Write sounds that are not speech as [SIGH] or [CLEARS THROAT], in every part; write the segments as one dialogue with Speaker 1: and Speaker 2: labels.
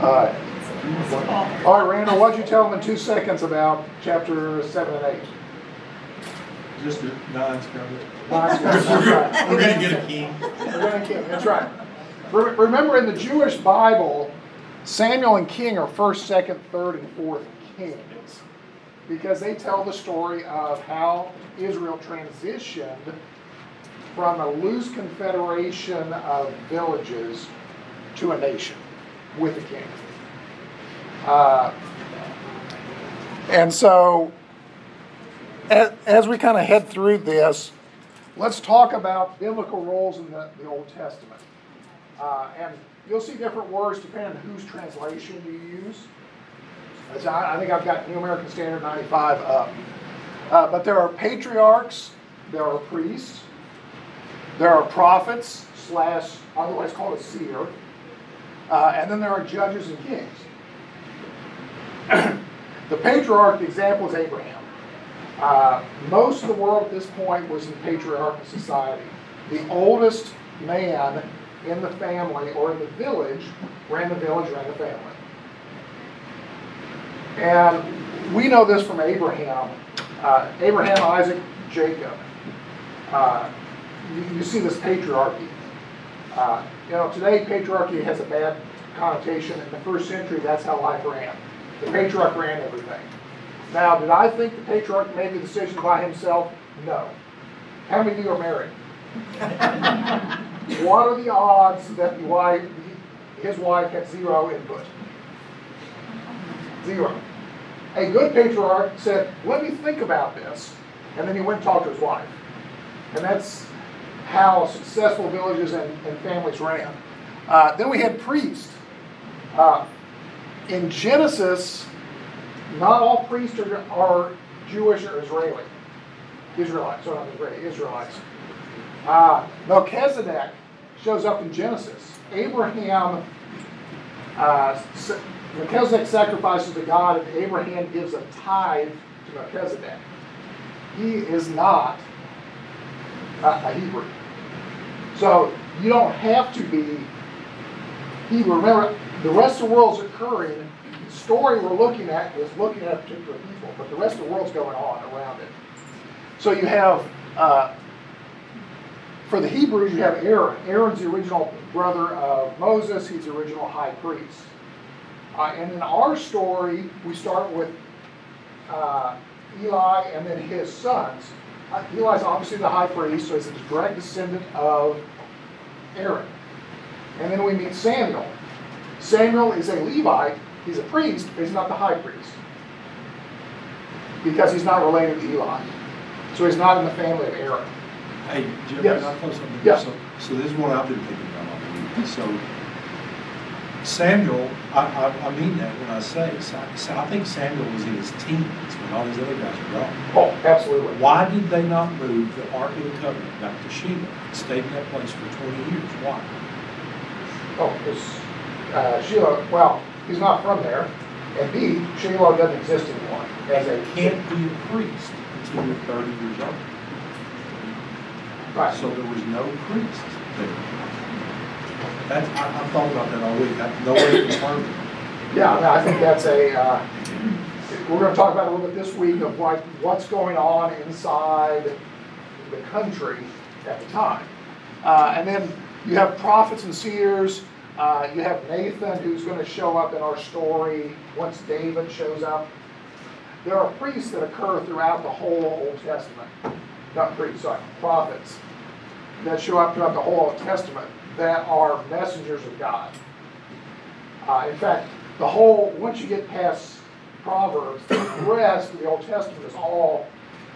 Speaker 1: All right. All right, Randall, what'd you tell them in two seconds about chapter seven and eight?
Speaker 2: Just a nine's covered.
Speaker 1: Nice, [LAUGHS] that's right.
Speaker 3: We're gonna get a king.
Speaker 1: We're gonna king, that's right. Re- Remember, in the Jewish Bible, Samuel and King are first, second, third, and fourth kings. Because they tell the story of how Israel transitioned from a loose confederation of villages to a nation with the king. Uh, and so, as, as we kind of head through this, let's talk about biblical roles in the, the Old Testament. Uh, and you'll see different words depending on whose translation you use. As I, I think I've got New American Standard 95 up. Uh, but there are patriarchs, there are priests, there are prophets, slash, otherwise called a seer, uh, and then there are judges and kings. [CLEARS THROAT] the patriarch example is Abraham. Uh, most of the world at this point was in patriarchal society. The oldest man in the family or in the village ran the village, ran the family. And we know this from Abraham. Uh, Abraham, Isaac, Jacob. Uh, you, you, see this patriarchy. Uh, you know, today patriarchy has a bad connotation. In the first century, that's how life ran. The patriarch ran everything. Now, did I think the patriarch made the decision by himself? No. How many of you are married? [LAUGHS] what are the odds that the wife, his wife had zero input? Zero. A good patriarch said, let me think about this. And then he went and talked to his wife. And that's how successful villages and, and families ran. Uh, then we had priests. Uh, in Genesis, not all priests are, are Jewish or Israeli. Israelites, so not Israeli, Israelites. Uh, Melchizedek shows up in Genesis. Abraham, uh, Melchizedek sacrifices to God, and Abraham gives a tithe to Melchizedek. He is not a, Hebrew. So you don't have to be Hebrew. Remember, the rest of the world's occurring. The story we're looking at is looking at a particular people, but the rest of the world's going on around it. So you have, uh, for the Hebrews, you have Aaron. Aaron's the original brother of Moses. He's the original high priest. Uh, and in our story, we start with uh, Eli and then his sons. Uh, Eli's obviously the high priest, so he's a direct descendant of Aaron. And then we meet Samuel. Samuel is a Levite, he's a priest, but he's not the high priest. Because he's not related to Eli. So he's not in the family of Aaron.
Speaker 2: Hey, Jim,
Speaker 1: Yes.
Speaker 2: can I throw something?
Speaker 1: Yes.
Speaker 2: So, so this is what I've been thinking about. So Samuel, I, I, I mean that when I say, Sa- Sa- I think Samuel was in his teens when all these other guys were gone.
Speaker 1: Oh, absolutely.
Speaker 2: Why did they not move the Ark of the Covenant back to Shiloh? It stayed in that place for twenty years. Why?
Speaker 1: Oh, because uh, Shiloh, well, he's not from there. And B, Shiloh doesn't exist anymore as a
Speaker 2: Can't be a priest until you're thirty years old.
Speaker 1: Right.
Speaker 2: So there was no priest there. That's, I, I thought about that all week. No way to confirm it.
Speaker 1: Yeah, I I think that's a, uh, we're gonna talk about a little bit this week of what's going on inside the country at the time. Uh, and then you have prophets and seers, uh, you have Nathan who's gonna show up in our story once David shows up. There are priests that occur throughout the whole Old Testament, not priests, sorry, prophets, that show up throughout the whole Old Testament that are messengers of God. Uh, in fact, the whole, once you get past Proverbs, the rest of the Old Testament is all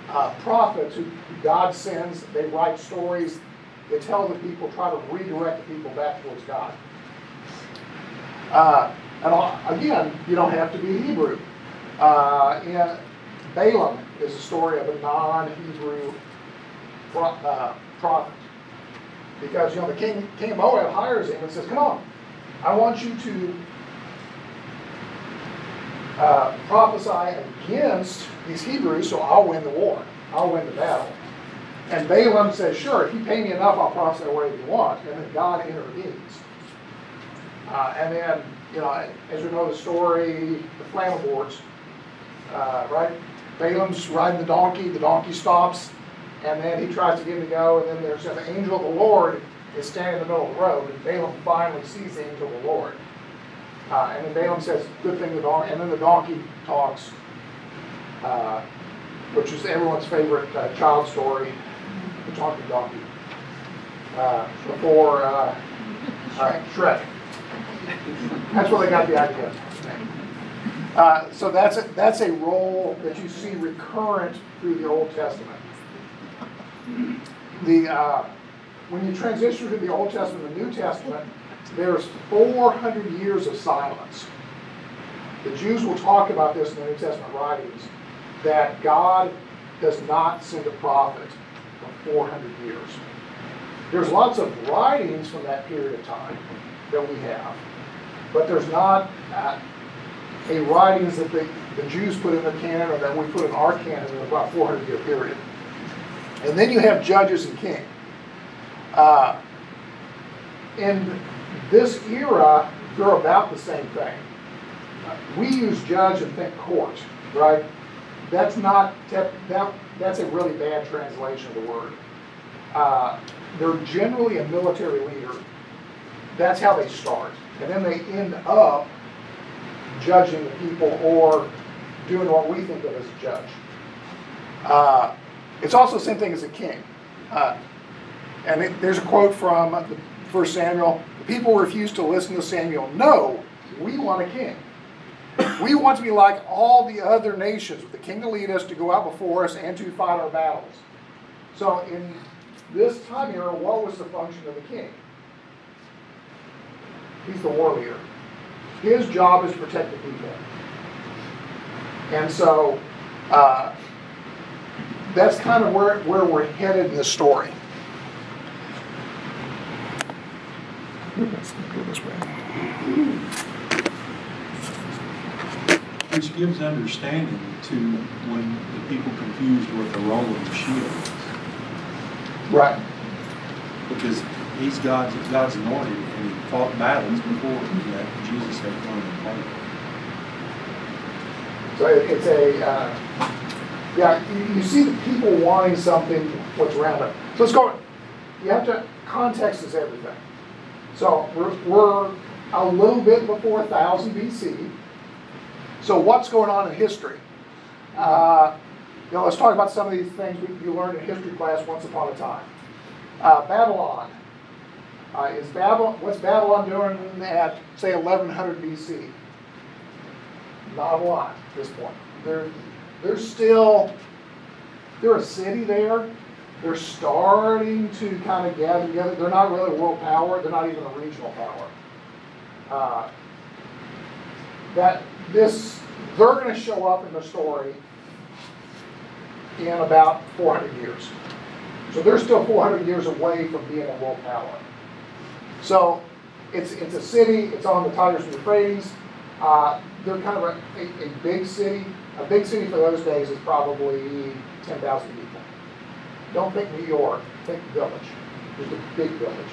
Speaker 1: uh, prophets who God sends. They write stories. They tell the people, try to redirect the people back towards God. Uh, and again, you don't have to be Hebrew. Uh, in Balaam is a story of a non-Hebrew pro- uh, prophet. Because, you know, the king, king of Moab hires him and says, come on, I want you to uh, prophesy against these Hebrews, so I'll win the war. I'll win the battle. And Balaam says, sure, if you pay me enough, I'll prophesy whatever you want. And then God intervenes. Uh, and then, you know, as we know the story, the flammaboards, uh, right? Balaam's riding the donkey, the donkey stops, and then he tries to get him to go, and then there's an angel of the Lord is standing in the middle of the road, and Balaam finally sees the angel of the Lord. Uh, and then Balaam says, good thing the donkey, and then the donkey talks, uh, which is everyone's favorite uh, child story, the talking donkey. Uh, before uh, uh, Shrek. That's where they got the idea. Uh, so that's a, that's a role that you see recurrent through the Old Testament. The uh, when you transition to the Old Testament and the New Testament, there's 400 years of silence. The Jews will talk about this in the New Testament writings that God does not send a prophet for 400 years. There's lots of writings from that period of time that we have, but there's not uh, a writings that the, the Jews put in their canon or that we put in our canon in about 400 year period. And then you have judges and king. Uh, in this era, they're about the same thing. We use judge and think court, right? That's not that that's a really bad translation of the word. Uh, they're generally a military leader. That's how they start, and then they end up judging the people or doing what we think of as a judge. Uh, it's also the same thing as a king. Uh, and it, there's a quote from the First Samuel: "The people refused to listen to Samuel. No, we want a king. We want to be like all the other nations, with the king to lead us, to go out before us, and to fight our battles." So, in this time era, what was the function of the king? He's the war leader. His job is to protect the people. And so, uh, that's kind of where, where we're headed in the story.
Speaker 2: Which gives understanding to when the people confused what the role of the shield is.
Speaker 1: Right.
Speaker 2: Because he's God's, God's anointed and he fought battles before that Jesus had come and fought.
Speaker 1: So it's a, uh, yeah, you, see the people wanting something, what's around. So let's go, you have to, context is everything. So we're, we're a little bit before 1000 BC. So what's going on in history? Uh, you know, let's talk about some of these things you learned in history class once upon a time. Uh, Babylon. Uh, is Babylon, what's Babylon doing at, say, 1100 BC? Not a lot at this point. They're, they're still, they're a city there. They're starting to kind of gather together. They're not really a world power. They're not even a regional power. Uh, that this, they're going to show up in the story in about 400 years. So they're still 400 years away from being a world power. So it's, it's a city, it's on the Tigris and Euphrates. Uh, they're kind of a, a, a, big city. A big city for those days is probably 10,000 people. Don't think New York, think village. Just a big village.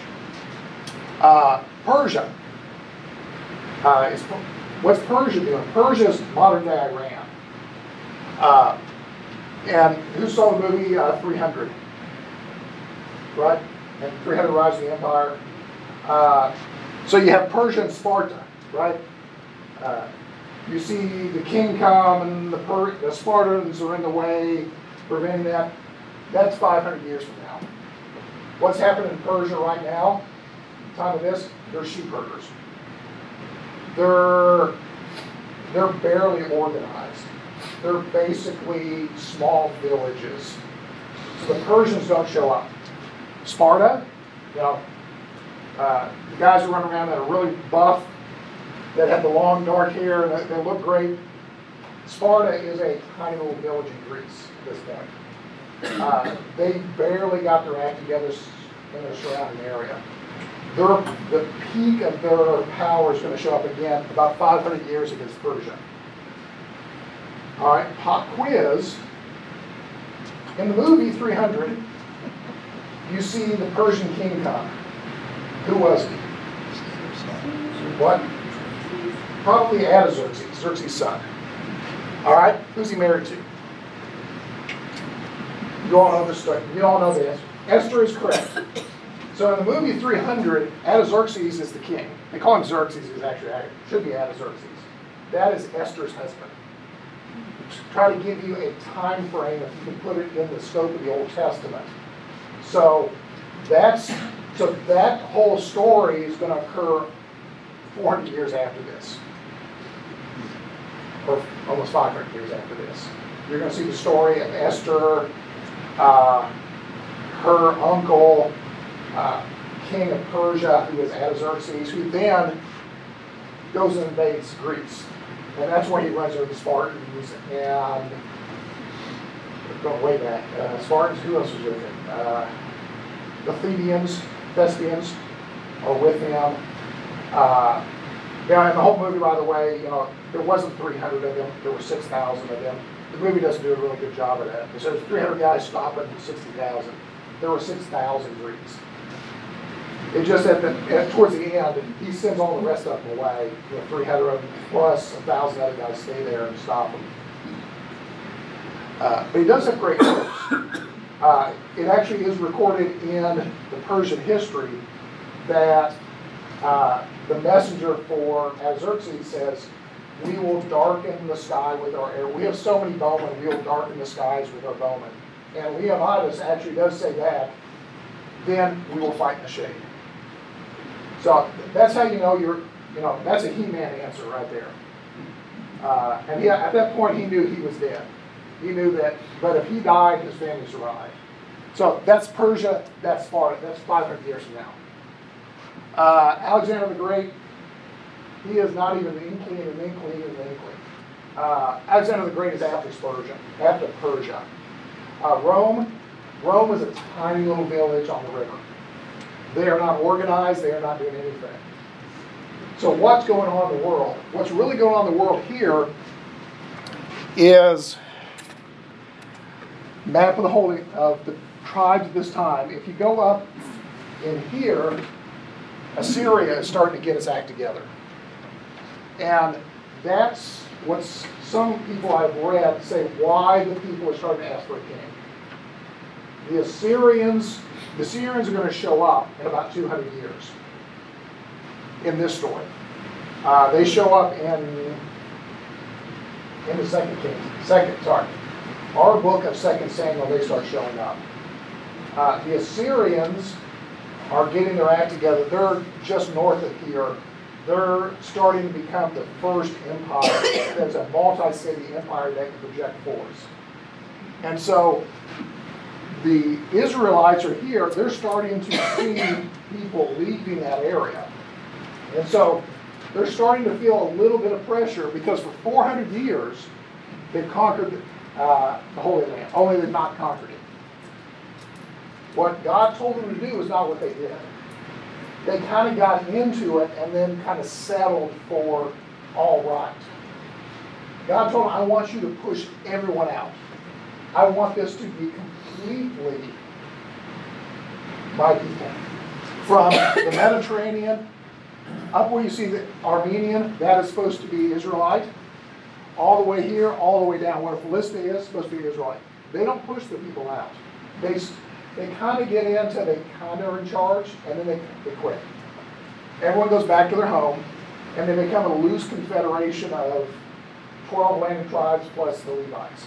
Speaker 1: Uh, Persia. Uh, is, what's Persia doing? Persia is modern day Iran. Uh, and who saw the movie uh, 300? Right? And 300 Rise of the Empire. Uh, so you have Persia and Sparta, right? You see the king come and the, per- the Spartans are in the way, preventing that. That's 500 years from now. What's happening in Persia right now, time of this, they're sheep herders. They're, they're barely organized. They're basically small villages. So the Persians don't show up. Sparta, you know, uh, the guys who run around that are really buff, that have the long dark hair, and they look great. Sparta is a tiny little village in Greece at this point. Uh, they barely got their act together in their surrounding area. Their, the peak of their power is going to show up again about 500 years against Persia. All right, pop quiz. In the movie 300, you see the Persian king come. Who was he? What? Probably Artaxerxes, Xerxes' Xerxes' son. All right, who's he married to? You all know the story. You all know the answer. Esther is correct. So in the movie 300, Artaxerxes is the king. They call him Xerxes. He's actually should be Artaxerxes. That is Esther's husband. Try to give you a time frame if you can put it in the scope of the Old Testament. So that's so that whole story is going to occur 400 years after this, or almost 500 years after this. You're going to see the story of Esther, uh, her uncle, uh, king of Persia, who is Artaxerxes, who then goes and invades Greece. And that's where he runs over the Spartans and going way back. Uh, Spartans, who else was with him? Uh, the Thebans, Thespians are with him. Uh, now, in the whole movie, by the way, you know, there wasn't 300 of them, there were 6,000 of them. The movie doesn't do a really good job of that. It says 300 guys stopping 60,000. There were 6,000 Greeks. It just at the at, towards the end, he sends all the rest of them away. You know, 300 of them plus a thousand other guys stay there and stop them. Uh, but he does have great quotes. Uh, it actually is recorded in the Persian history that uh, the messenger for Artaxerxes says, "We will darken the sky with our air. We have so many bowmen. We will darken the skies with our bowmen." And Leonidas actually does say that. Then we will fight in the shade. So that's how you know you're, you know, that's a He-Man answer right there. Uh, and he, at that point, he knew he was dead. He knew that, but if he died, his family survived. So that's Persia, that's Sparta, that's 500 years from now. Uh, Alexander the Great, he is not even the inkling of an inkling of an inkling. Uh, Alexander the Great is after Persia, after Persia. Uh, Rome, Rome is a tiny little village on the river. They are not organized, they are not doing anything. So what's going on in the world? What's really going on in the world here is map of the holy of the tribes at this time. If you go up in here, Assyria is starting to get its act together. And that's what some people I've read say why the people are starting to ask for a king. The Assyrians the Assyrians are going to show up in about 200 years in this story. Uh, they show up in in the second Kings, second sorry, our book of Second Samuel. They start showing up. Uh, the Assyrians are getting their act together. They're just north of here. They're starting to become the first empire that's a multi-city empire that can project force. And so the Israelites are here, they're starting to see people leaving that area. And so they're starting to feel a little bit of pressure because for 400 years they've conquered uh, the Holy Land, only they've not conquered it. What God told them to do is not what they did. They kind of got into it and then kind of settled for all right. God told them, I want you to push everyone out. I want this to be completely my people. From the Mediterranean up where you see the Armenian, that is supposed to be Israelite. All the way here, all the way down where Philistia is supposed to be Israelite. They don't push the people out. They, they kind of get into, they kind of are in charge, and then they, they quit. Everyone goes back to their home, and they become a loose confederation of 12 land tribes plus the Levites.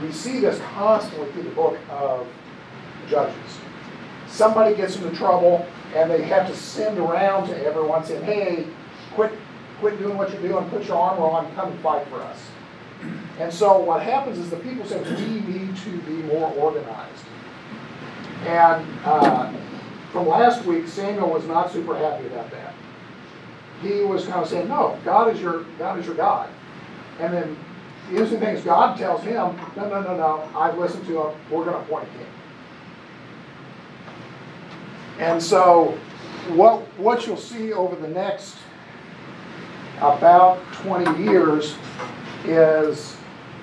Speaker 1: We see this constantly through the book of Judges. Somebody gets into trouble and they have to send around to everyone saying, hey, quit, quit doing what you're doing, put your armor on, come and fight for us. And so what happens is the people say, we need to be more organized. And uh, from last week, Samuel was not super happy about that. He was kind of saying, no, God is your, God is your God. And then the interesting thing is God tells him, no, no, no, no, I've listened to him, we're going to appoint king. And so what, what you'll see over the next about 20 years is,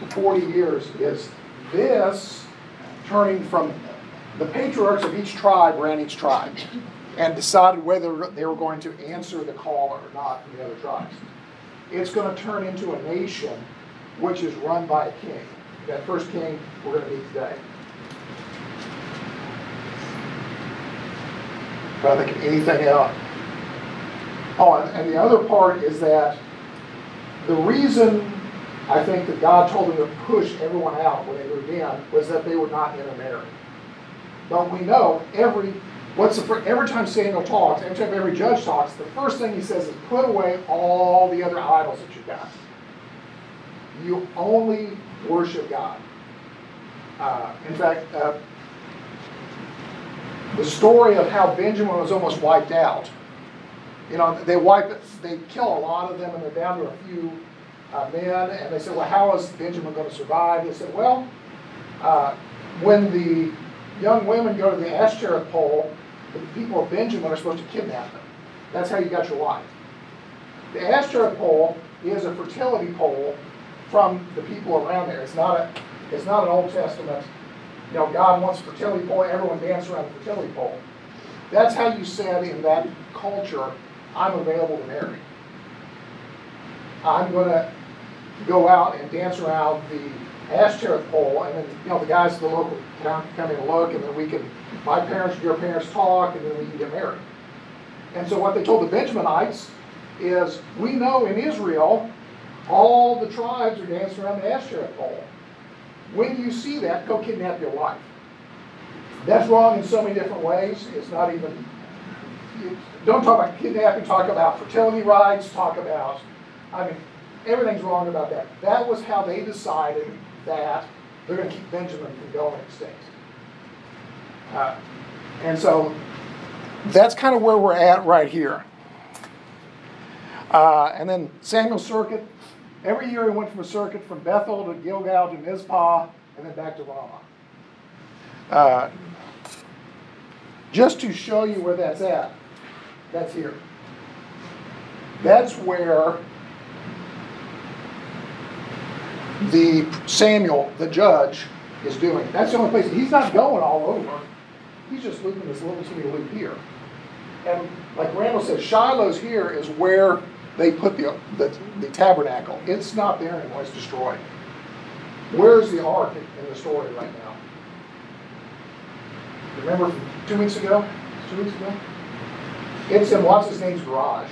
Speaker 1: 40 years, is this turning from the patriarchs of each tribe ran each tribe. and decided whether they were going to answer the call or not from the other tribes. It's going to turn into a nation which is run by a king. That first king we're going to meet today. Trying to think of anything else. Oh, and, the other part is that the reason I think that God told them to push everyone out when they moved in was that they would not intermarry. But we know every what's the every time Samuel talks, every time every judge talks, the first thing he says is put away all the other idols that you've got. You only worship God. Uh, in fact, uh, the story of how Benjamin was almost wiped out. You know, they wipe it, they kill a lot of them, and they're down to a few uh, men. And they said, "Well, how is Benjamin going to survive?" They said, "Well, uh, when the young women go to the Ashtoreth pole, but the people of Benjamin are supposed to kidnap them. That's how you got your wife. The Ashtoreth pole is a fertility pole from the people around there. It's not a, it's not an Old Testament. You know, God wants fertility pole. Everyone dance around the fertility pole. That's how you said in that culture, I'm available to marry. I'm going to go out and dance around the Ashtoreth pole, and then you know the guys at the local town come in and look, and then we can, my parents, your parents talk, and then we can get married. And so what they told the Benjaminites is, we know in Israel, all the tribes are dancing around the Asherah pole. When you see that, go kidnap your wife. That's wrong in so many different ways. It's not even. Don't talk about kidnapping. Talk about fertility rights. Talk about. I mean, everything's wrong about that. That was how they decided that they're going to keep Benjamin from going extinct. Uh, and so that's kind of where we're at right here. Uh, and then Samuel circuit. Every year he went from a circuit from Bethel to Gilgal to Mizpah and then back to Ramah. Uh, just to show you where that's at, that's here. That's where the Samuel, the judge, is doing. That's the only place. He's not going all over. He's just looping this little teeny loop here. And like Randall said, Shiloh's here is where they put the, the, the tabernacle. It's not there anymore. It's destroyed. Where's the ark in the story right now? Remember two weeks ago? Two weeks ago? It's in what's his name's garage.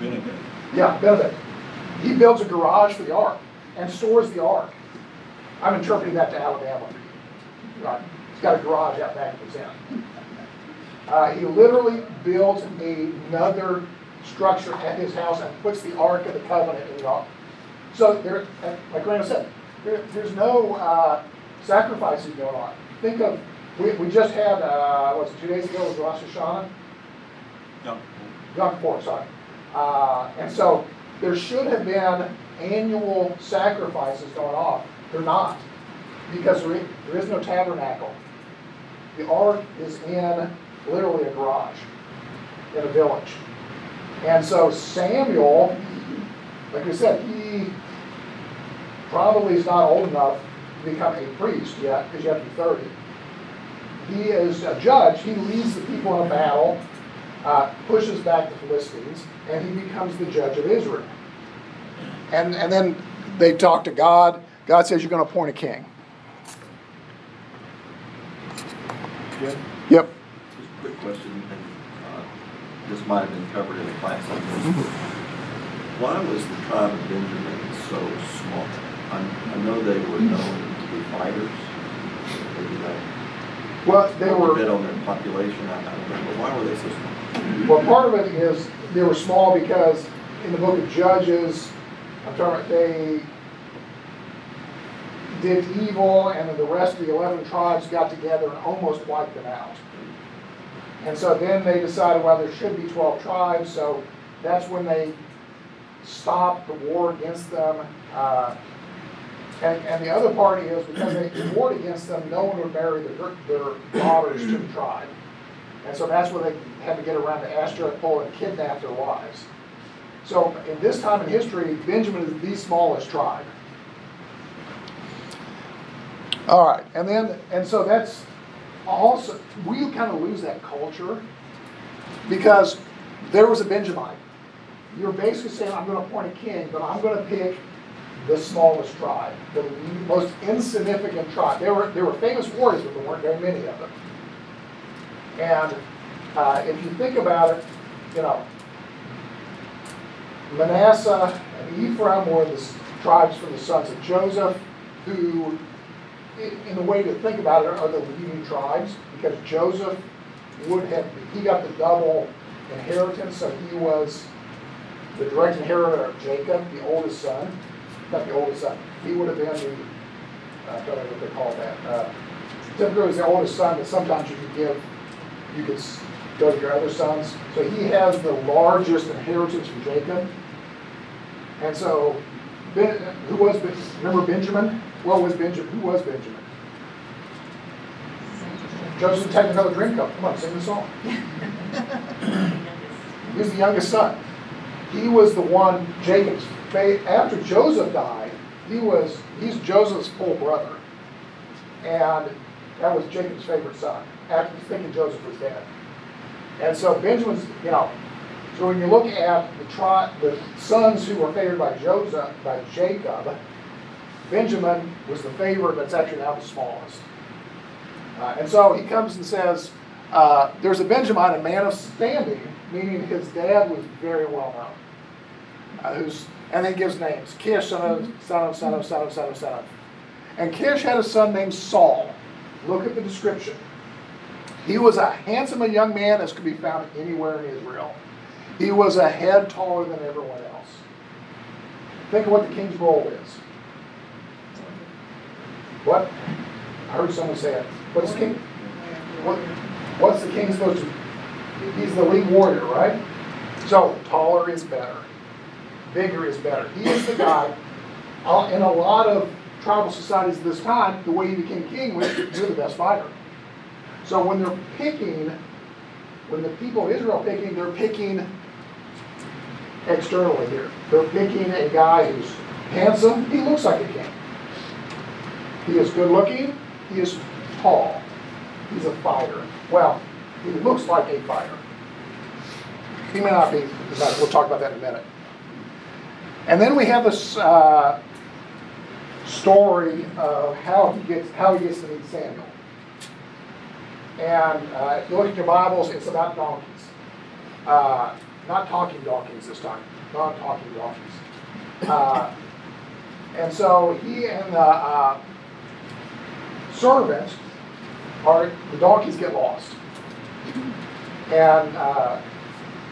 Speaker 2: Benedict.
Speaker 1: Yeah, Benedict. He builds a garage for the ark and stores the ark. I'm interpreting that to Alabama. Right. He's got a garage out back of his inn. Uh, he literally builds another structure at his house and puts the Ark of the Covenant in the ark. So there, like Randall said, there, there's no uh, sacrifices going on. Think of, we, we just had, uh, what's it, two days ago was Rosh Hashanah?
Speaker 2: No.
Speaker 1: Yom Kippur, sorry. Uh, and so there should have been annual sacrifices going off. They're not, because there is no tabernacle. The ark is in literally a garage in a village. And so Samuel, like I said, he probably is not old enough to become a priest yet, because you have to be 30. He is a judge. He leads the people in a battle, uh, pushes back the Philistines, and he becomes the judge of Israel. And, and then they talk to God. God says, You're going to appoint a king. Yep.
Speaker 3: Just a quick question, and uh, this might have been covered in a class on this. Why was the tribe of Benjamin so small? I, I know they were known to be fighters. Maybe that
Speaker 1: Well, they were.
Speaker 3: a bit on their population, I I don't know, but why were they so small?
Speaker 1: Well, part of it is they were small because in the book of Judges, I'm talking about they did evil, and then the rest of the 11 tribes got together and almost wiped them out. And so then they decided, well, there should be 12 tribes, so that's when they stopped the war against them. Uh, and, and the other party is because they warred against them, no one would marry their, their daughters to the tribe. And so that's where they had to get around the Ashtoreth pole and kidnap their wives. So in this time in history, Benjamin is the smallest tribe. All right, and then and so that's also we kind of lose that culture Because there was a Benjamite. You're basically saying, I'm going to appoint a king, but I'm going to pick the smallest tribe, the most insignificant tribe. There were, there were famous warriors, but there weren't very many of them. And uh, if you think about it, you know, Manasseh and Ephraim were the tribes from the sons of Joseph, who, in the way to think about it, are the leading tribes, because Joseph would have, he got the double inheritance, so he was the direct inheritor of Jacob, the oldest son. Not the oldest son, he would have been the, I don't know what they call that. Uh, typically, was the oldest son, but sometimes you could give, you could go to your other sons. So he has the largest inheritance from Jacob. And so, ben, who was, remember Benjamin? What was Benjamin? Who was Benjamin? Joseph, take another drink up. Come on, sing the song. he was the youngest son. He was the one, Jacob's, after Joseph died, he was, he's Joseph's full brother. And that was Jacob's favorite son, after thinking Joseph was dead. And so Benjamin's, you know, so when you look at the tri- the sons who were favored by Joseph, by Jacob, Benjamin was the favorite that's actually now the smallest. Uh, and so he comes and says, uh, there's a Benjamin, a man of standing, meaning his dad was very well known. Uh, who's, and then gives names. Kish, son of, son of, son of, son of, son of, son of. And Kish had a son named Saul. Look at the description. He was a handsome young man as could be found anywhere in Israel. He was a head taller than everyone else. Think of what the king's role is. What? I heard someone say it. What's king? What, what's the king supposed to? He's the lead warrior, right? So taller is better, bigger is better. He is the guy. Uh, in a lot of tribal societies at this time, the way he became king was you're the best fighter. So when they're picking, when the people of Israel are picking, they're picking externally here. They're picking a guy who's handsome. He looks like a king. He is good looking. He is tall. He's a fighter. Well, he looks like a fighter. He may not be. We'll talk about that in a minute. And then we have this uh, story of how he gets how he gets to meet Samuel. And uh, if you look at your Bibles, it's about donkeys. Uh, not talking donkeys this time, non talking donkeys. Uh, and so he and the uh, servant are, the donkeys get lost. And uh,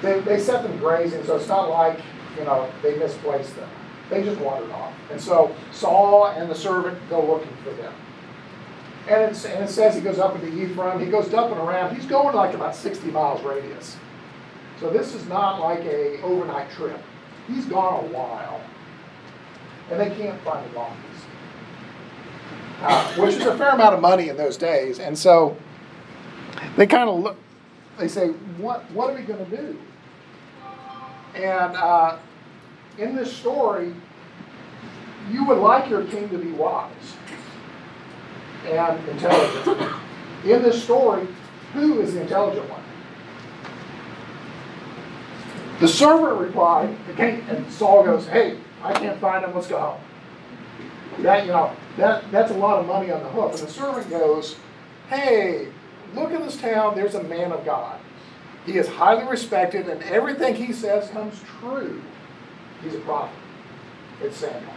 Speaker 1: they, they set them grazing, so it's not like, you know, they misplaced them. They just wandered off. And so Saul and the servant go looking for them. And, and it says he goes up into Ephraim. He goes up and around. He's going like about 60 miles radius. So this is not like a overnight trip. He's gone a while. And they can't find the donkeys. Uh, which is a fair amount of money in those days. And so they kind of look, they say, what, what are we going to do? And uh, in this story, you would like your king to be wise and intelligent. In this story, who is the intelligent one? The servant replied, and Saul goes, Hey, I can't find him, let's go home. That, you know, that, that's a lot of money on the hook. And the servant goes, Hey, look in this town, there's a man of God. He is highly respected, and everything he says comes true. He's a prophet. It's Samuel.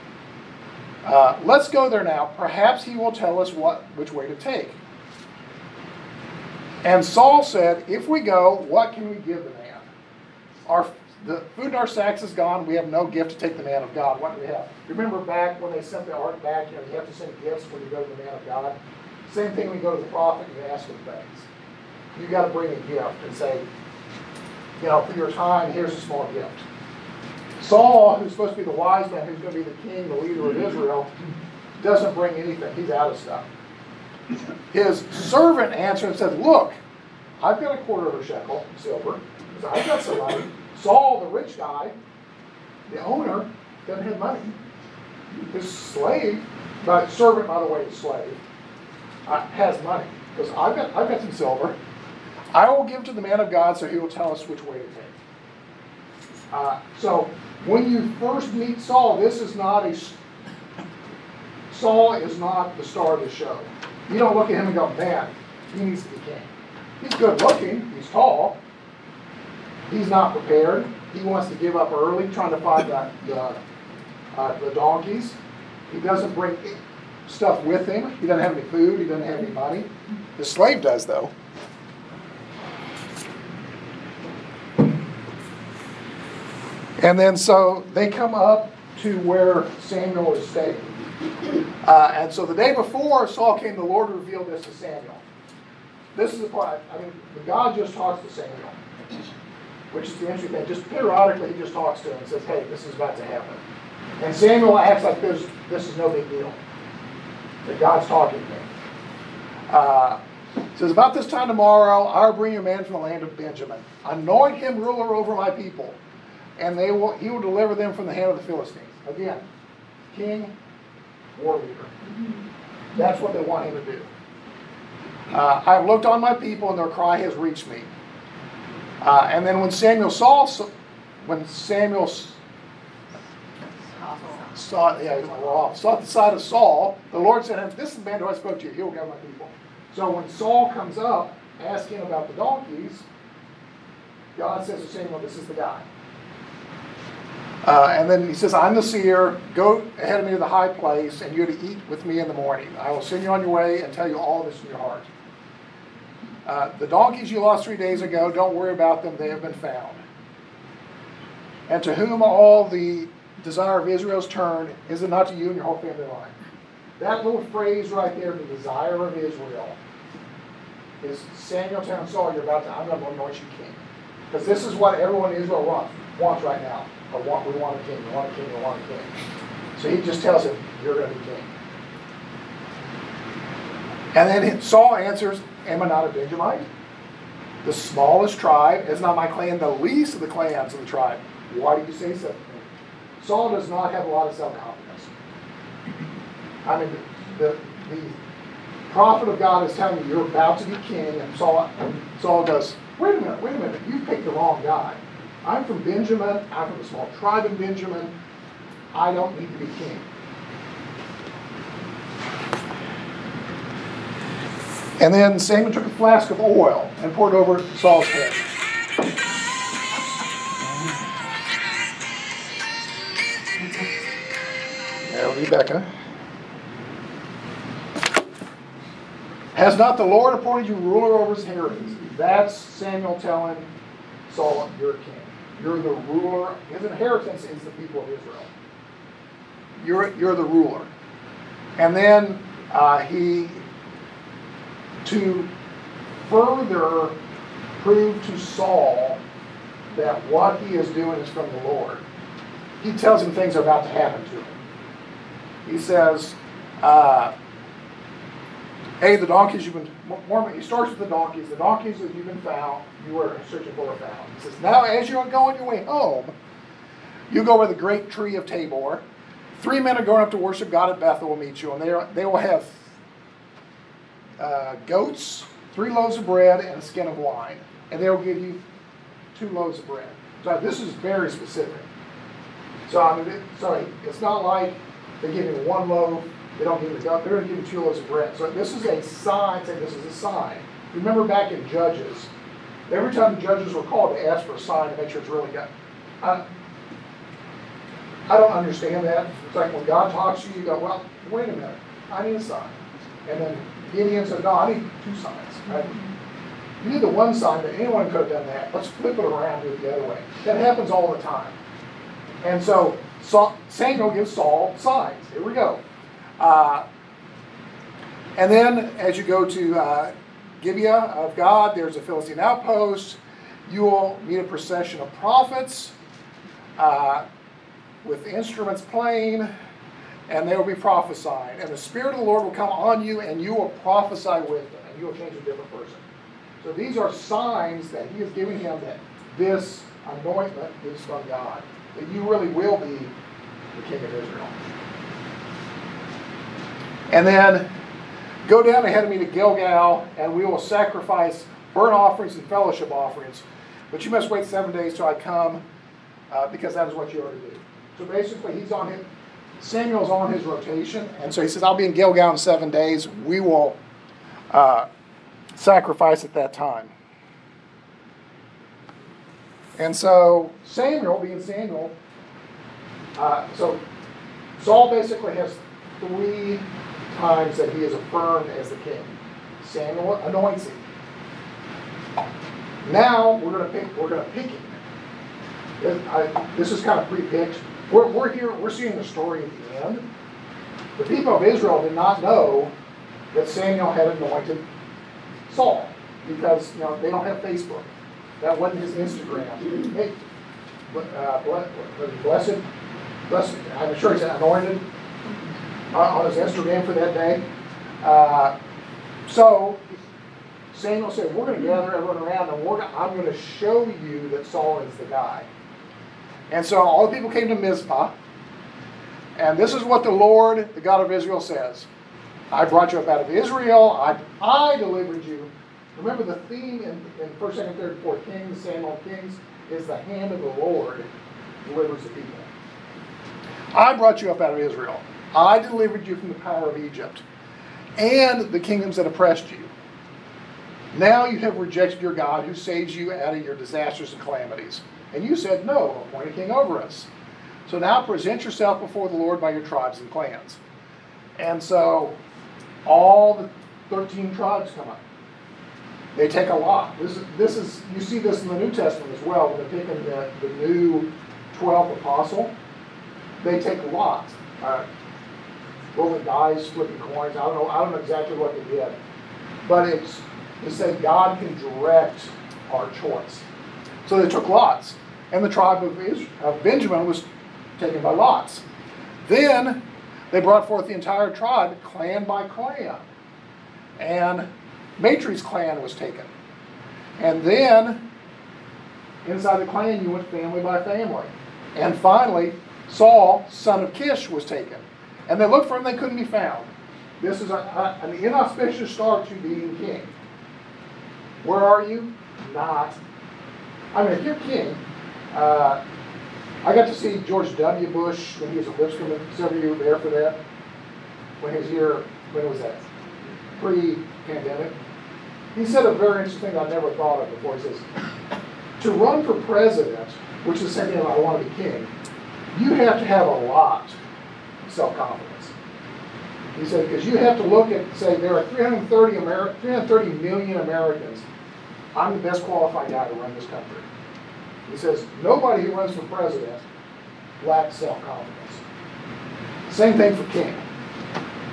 Speaker 1: Uh, let's go there now. Perhaps he will tell us what which way to take. And Saul said, If we go, what can we give man? Our the food in our sacks is gone. We have no gift to take the man of God. What do we have? Remember back when they sent the ark back, you know, you have to send gifts when you go to the man of God. Same thing when you go to the prophet, you ask him things. You got to bring a gift and say, you know, for your time, here's a small gift. Saul, who's supposed to be the wise man, who's going to be the king, the leader of Israel, doesn't bring anything. He's out of stuff. His servant answered and said, Look, I've got a quarter of a shekel silver. I've got some money. Saul, the rich guy, the owner, doesn't have money. His slave, but servant, by the way, is slave, uh, has money. Because I've got, I've got some silver. I will give to the man of God, so he will tell us which way to take. Uh, so when you first meet Saul, this is not a Saul is not the star of the show. You don't look at him and go, man, he needs to be king. He's good looking, he's tall, he's not prepared. He wants to give up early, trying to find the, the, uh, the donkeys. He doesn't bring stuff with him. He doesn't have any food, he doesn't have any money. The slave does, though. And then so they come up to where Samuel is staying. Uh, and so the day before Saul came, the Lord revealed this to Samuel. This is the part, I mean, God just talks to Samuel, which is the interesting thing. Just periodically, he just talks to him and says, hey, this is about to happen. And Samuel acts like this, this is no big deal. That God's talking to him. Uh, says, About this time tomorrow, I will bring a man from the land of Benjamin. Anoint him ruler over my people, and they will, he will deliver them from the hand of the Philistines. Again, king, war leader. That's what they want him to do. Uh, I have looked on my people, and their cry has reached me. Uh, and then when Samuel saw, when Samuel saw, yeah, off, saw the side of Saul, the Lord said, "This is the man who I spoke to you. He will gather my people." So when Saul comes up asking about the donkeys, God says to Samuel, This is the guy. Uh, and then he says, I'm the seer. Go ahead of me to the high place, and you're to eat with me in the morning. I will send you on your way and tell you all this in your heart. Uh, the donkeys you lost three days ago, don't worry about them. They have been found. And to whom all the desire of Israel's turned, is it not to you and your whole family line? That little phrase right there, the desire of Israel, is Samuel telling Saul, you're about to, I'm going to anoint you king. Because this is what everyone in Israel wants, wants right now. Or want, we want a king, we want a king, we want a king. So he just tells him, you're going to be king. And then Saul answers, am I not a Benjamite? The smallest tribe, is not my clan the least of the clans of the tribe? Why do you say so? Saul does not have a lot of self-confidence. I mean, the, the prophet of God is telling you you're about to be king, and Saul, Saul goes, wait a minute, wait a minute, you picked the wrong guy. I'm from Benjamin, I'm from a small tribe in Benjamin, I don't need to be king. And then Samuel took a flask of oil and poured it over Saul's head. Now, Rebecca. Has not the Lord appointed you ruler over his inheritance? That's Samuel telling Saul, you're king. You're the ruler. His inheritance is the people of Israel. You're, you're the ruler. And then uh, he, to further prove to Saul that what he is doing is from the Lord, he tells him things are about to happen to him. He says, uh, Hey, the donkeys you've been, more, he starts with the donkeys. The donkeys that you've been found, you were searching for are found. He says, Now, as you go on your way home, you go over the great tree of Tabor. Three men are going up to worship God at Bethel will meet you, and they, are, they will have uh, goats, three loaves of bread, and a skin of wine. And they will give you two loaves of bread. So this is very specific. So, I mean, sorry, it's not like they give you one loaf they don't give you the They're going to give you two loaves of bread. So this is a sign. Say this is a sign. Remember back in Judges, every time the judges were called to ask for a sign to make sure it's really God. I, I don't understand that. It's like when God talks to you, you go, well, wait a minute. I need a sign. And then Gideon said, no, I need two signs. Right? You need the one sign that anyone could have done that. Let's flip it around do it the other way. That happens all the time. And so Saul, Samuel gives Saul signs. Here we go. Uh, and then as you go to uh, Gibeah of God, there's a Philistine outpost. You will meet a procession of prophets uh, with instruments playing, and they will be prophesying. And the Spirit of the Lord will come on you, and you will prophesy with them, and you will change a different person. So these are signs that He is giving him that this anointment is from God, that you really will be the King of Israel. And then go down ahead of me to Gilgal, and we will sacrifice burnt offerings and fellowship offerings, but you must wait seven days till I come, uh, because that is what you are to do. So basically, he's on his, Samuel's on his rotation, and so he says, I'll be in Gilgal in seven days. We will uh, sacrifice at that time. And so Samuel, being Samuel, uh, so Saul basically has three times that he is affirmed as the king. Samuel anoints him. Now we're going to pick. We're going to pick him. This, I, this is kind of pre-picked. We're, we're here. We're seeing the story at the end. The people of Israel did not know that Samuel had anointed Saul because you know they don't have Facebook. That wasn't his Instagram. Hey, uh, blessed, blessed. I'm sure he's anointed on his Instagram for that day. Uh, so Samuel said, "We're going to gather everyone around, and we're I'm going to show you that Saul is the guy." And so all the people came to Mizpah, and this is what the Lord, the God of Israel, says: "I brought you up out of Israel. I, I delivered you." Remember the theme in, in First, Second, Third, Fourth Kings, Samuel Kings, is the hand of the Lord delivers the people. I brought you up out of Israel. I delivered you from the power of Egypt and the kingdoms that oppressed you. Now you have rejected your God who saves you out of your disasters and calamities. And you said, No, appoint a king over us. So now present yourself before the Lord by your tribes and clans. And so all the 13 tribes come up. They take a lot. This is, this is you see this in the New Testament as well, when they're taking the, the new 12th apostle. They take lots. Uh, rolling dice, flipping coins. I don't know. I don't know exactly what they did, but it's to say God can direct our choice. So they took lots, and the tribe of, Israel, of Benjamin was taken by lots. Then they brought forth the entire tribe, clan by clan, and Matri's clan was taken, and then inside the clan you went family by family, and finally Saul, son of Kish, was taken. And they looked for him, they couldn't be found. This is a, a, an inauspicious start to being king. Where are you? Not. I mean, if you're king, uh, I got to see George W. Bush when he was at Lipscomb, several years there for that. When he was here, when was that? Pre pandemic. He said a very interesting thing I never thought of before. He says, to run for president, which is saying, I want to be king, you have to have a lot of self-confidence. He said, because you have to look at, say, there are 330, Ameri- 330 million Americans. I'm the best qualified guy to run this country. He says, nobody who runs for president lacks self-confidence. Same thing for king.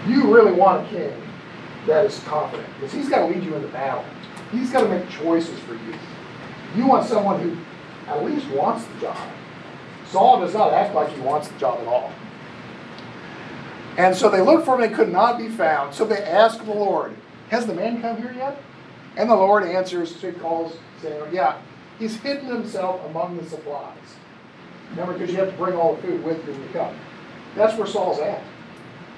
Speaker 1: You really want a king that is confident, because he's got to lead you into battle. He's got to make choices for you. You want someone who at least wants the job. Saul does not act like he wants the job at all. And so they looked for him and could not be found. So they asked the Lord, Has the man come here yet? And the Lord answers, so he calls saying, Yeah, he's hidden himself among the supplies. Remember, because you have to bring all the food with you when you come. That's where Saul's at.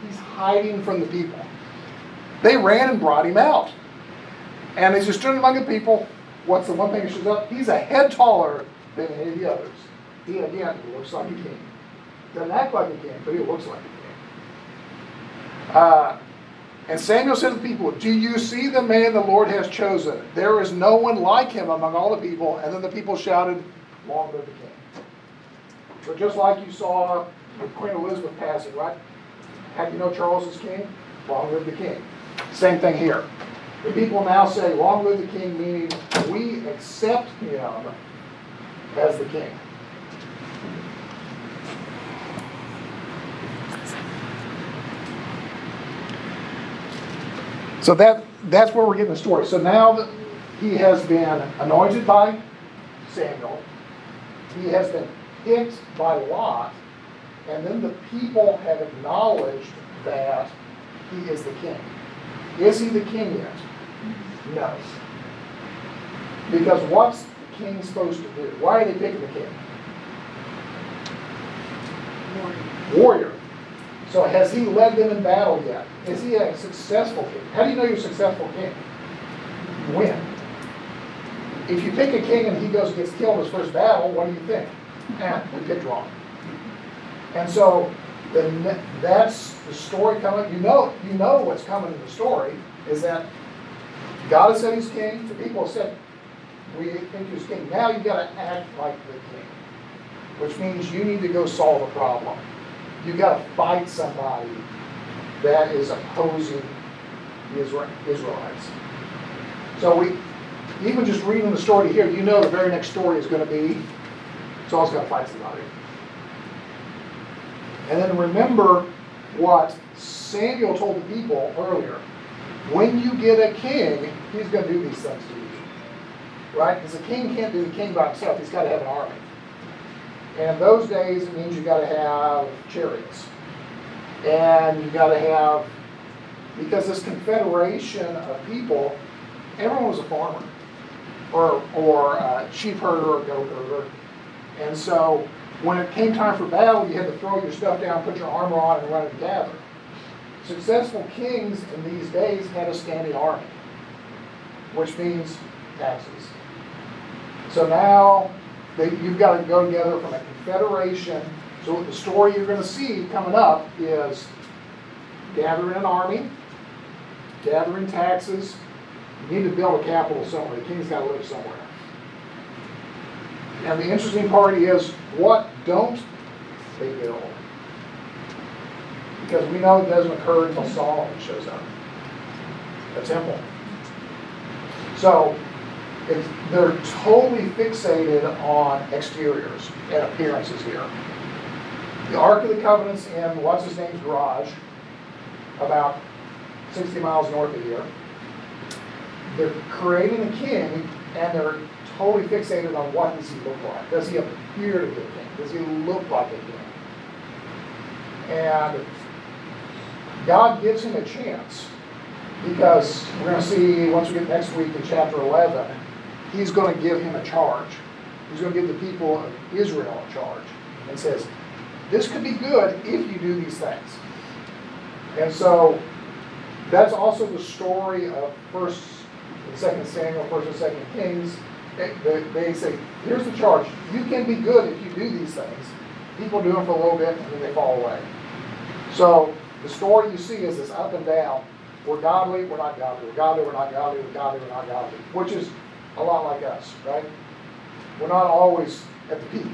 Speaker 1: He's hiding from the people. They ran and brought him out. And as he stood among the people, what's the one thing that shows up? He's a head taller than any of the others. He, again, looks like a king. Doesn't act like a king, but he looks like a king. Uh, and Samuel said to the people, Do you see the man the Lord has chosen? There is no one like him among all the people. And then the people shouted, Long live the king. So just like you saw with Queen Elizabeth passing, right? Do you know Charles is king? Long live the king. Same thing here. The people now say, Long live the king, meaning we accept him as the king. So that that's where we're getting the story. So now that he has been anointed by Samuel, he has been picked by Lot, and then the people have acknowledged that he is the king. Is he the king yet? No. Because what's the king supposed to do? Why are they picking the king? Warrior. Warrior. So has he led them in battle yet? Is he a successful king? How do you know you're a successful king? Win. if you pick a king and he goes and gets killed in his first battle, what do you think? Eh, we picked wrong. And so the, that's the story coming. You know, you know what's coming in the story is that God has said he's king. The people have said we think he's king. Now you've got to act like the king, which means you need to go solve a problem. You got to fight somebody that is opposing the Israelites. So we, even just reading the story here, you know the very next story is going to be Saul's got to fight somebody. And then remember what Samuel told the people earlier. When you get a king, he's going to do these things to you. Right? Because a king can't be the king by himself. He's got to have an army. And those days, it means you got to have chariots. And you got to have, because this confederation of people, everyone was a farmer or, or a sheep herder or goat herder. And so when it came time for battle, you had to throw your stuff down, put your armor on, and run and gather. Successful kings in these days had a standing army, which means taxes. So now they, you've got to go together from a confederation. So the story you're going to see coming up is gathering an army, gathering taxes. You need to build a capital somewhere. The king's got to live somewhere. And the interesting part is, what don't they build? Because we know it doesn't occur until Solomon shows up. A temple. So, it's, they're totally fixated on exteriors and appearances here. The Ark of the Covenant's in, what's his name's garage, about 60 miles north of here. They're creating a king, and they're totally fixated on what does he look like. Does he appear to be a king? Does he look like a king? And God gives him a chance because we're going to see once we get next week in chapter 11, he's going to give him a charge. He's going to give the people of Israel a charge and says, This could be good if you do these things. And so that's also the story of First and Second Samuel, First and Second Kings. They, say, here's the charge. You can be good if you do these things. People do them for a little bit and then they fall away. So the story you see is this up and down. We're godly, we're not godly. We're godly, we're not godly. We're godly, we're not godly. Which is a lot like us, right? We're not always at the peak.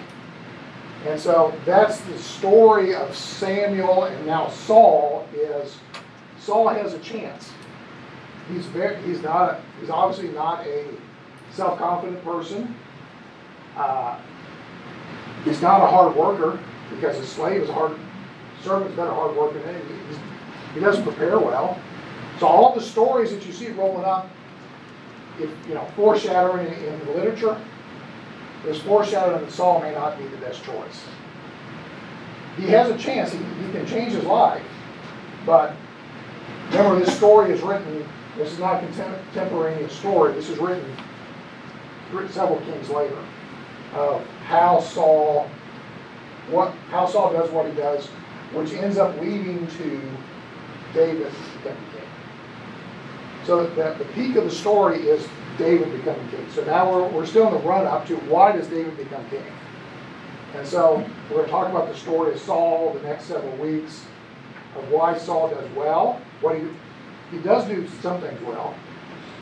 Speaker 1: And so that's the story of Samuel and now Saul is Saul has a chance. He's very he's not a, he's obviously not a self-confident person. Uh, he's not a hard worker because his slave is a hard servant's better hard worker than he, he doesn't prepare well. So all the stories that you see rolling up, if you know, foreshadowing in, the literature, there's foreshadowing that Saul may not be the best choice. He has a chance, he, he can change his life, but remember this story is written, this is not a contem- contemporaneous story, this is written several kings later of how Saul, what how Saul does what he does, which ends up leading to David. So that the peak of the story is David becoming king. So now we're, we're still in the run up to why does David become king? And so we're going to talk about the story of Saul the next several weeks of why Saul does well, what he he does do some things well,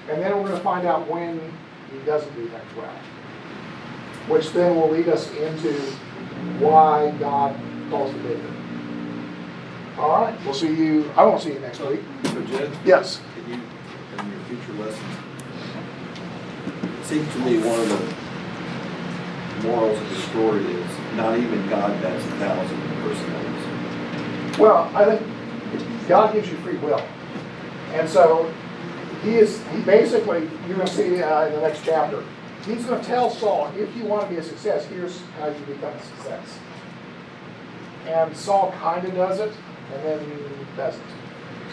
Speaker 1: and then we're going to find out when he doesn't do things well, which then will lead us into why God calls David. All right, we'll see you. I won't see you next week. Yes.
Speaker 3: Future lessons, it seems to me one of the morals of the story is not even God has a thousand personalities.
Speaker 1: Well, I think God gives you free will. And so he is, he basically, you're going to see uh, in the next chapter, he's going to tell Saul, if you want to be a success, here's how you become a success. And Saul kind of does it, and then doesn't.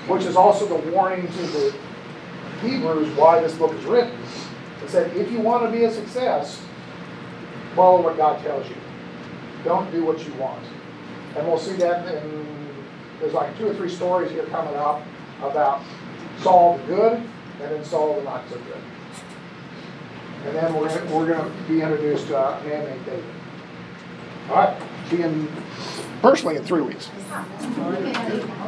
Speaker 1: Which is also the warning to the Hebrews why this book is written. It said, if you want to be a success, follow what God tells you. Don't do what you want. And we'll see that in, there's like two or three stories here coming up about Saul the good and then Saul the not so good. And then we're gonna, we're gonna be introduced to a man named David. All right, see you in, personally in three weeks.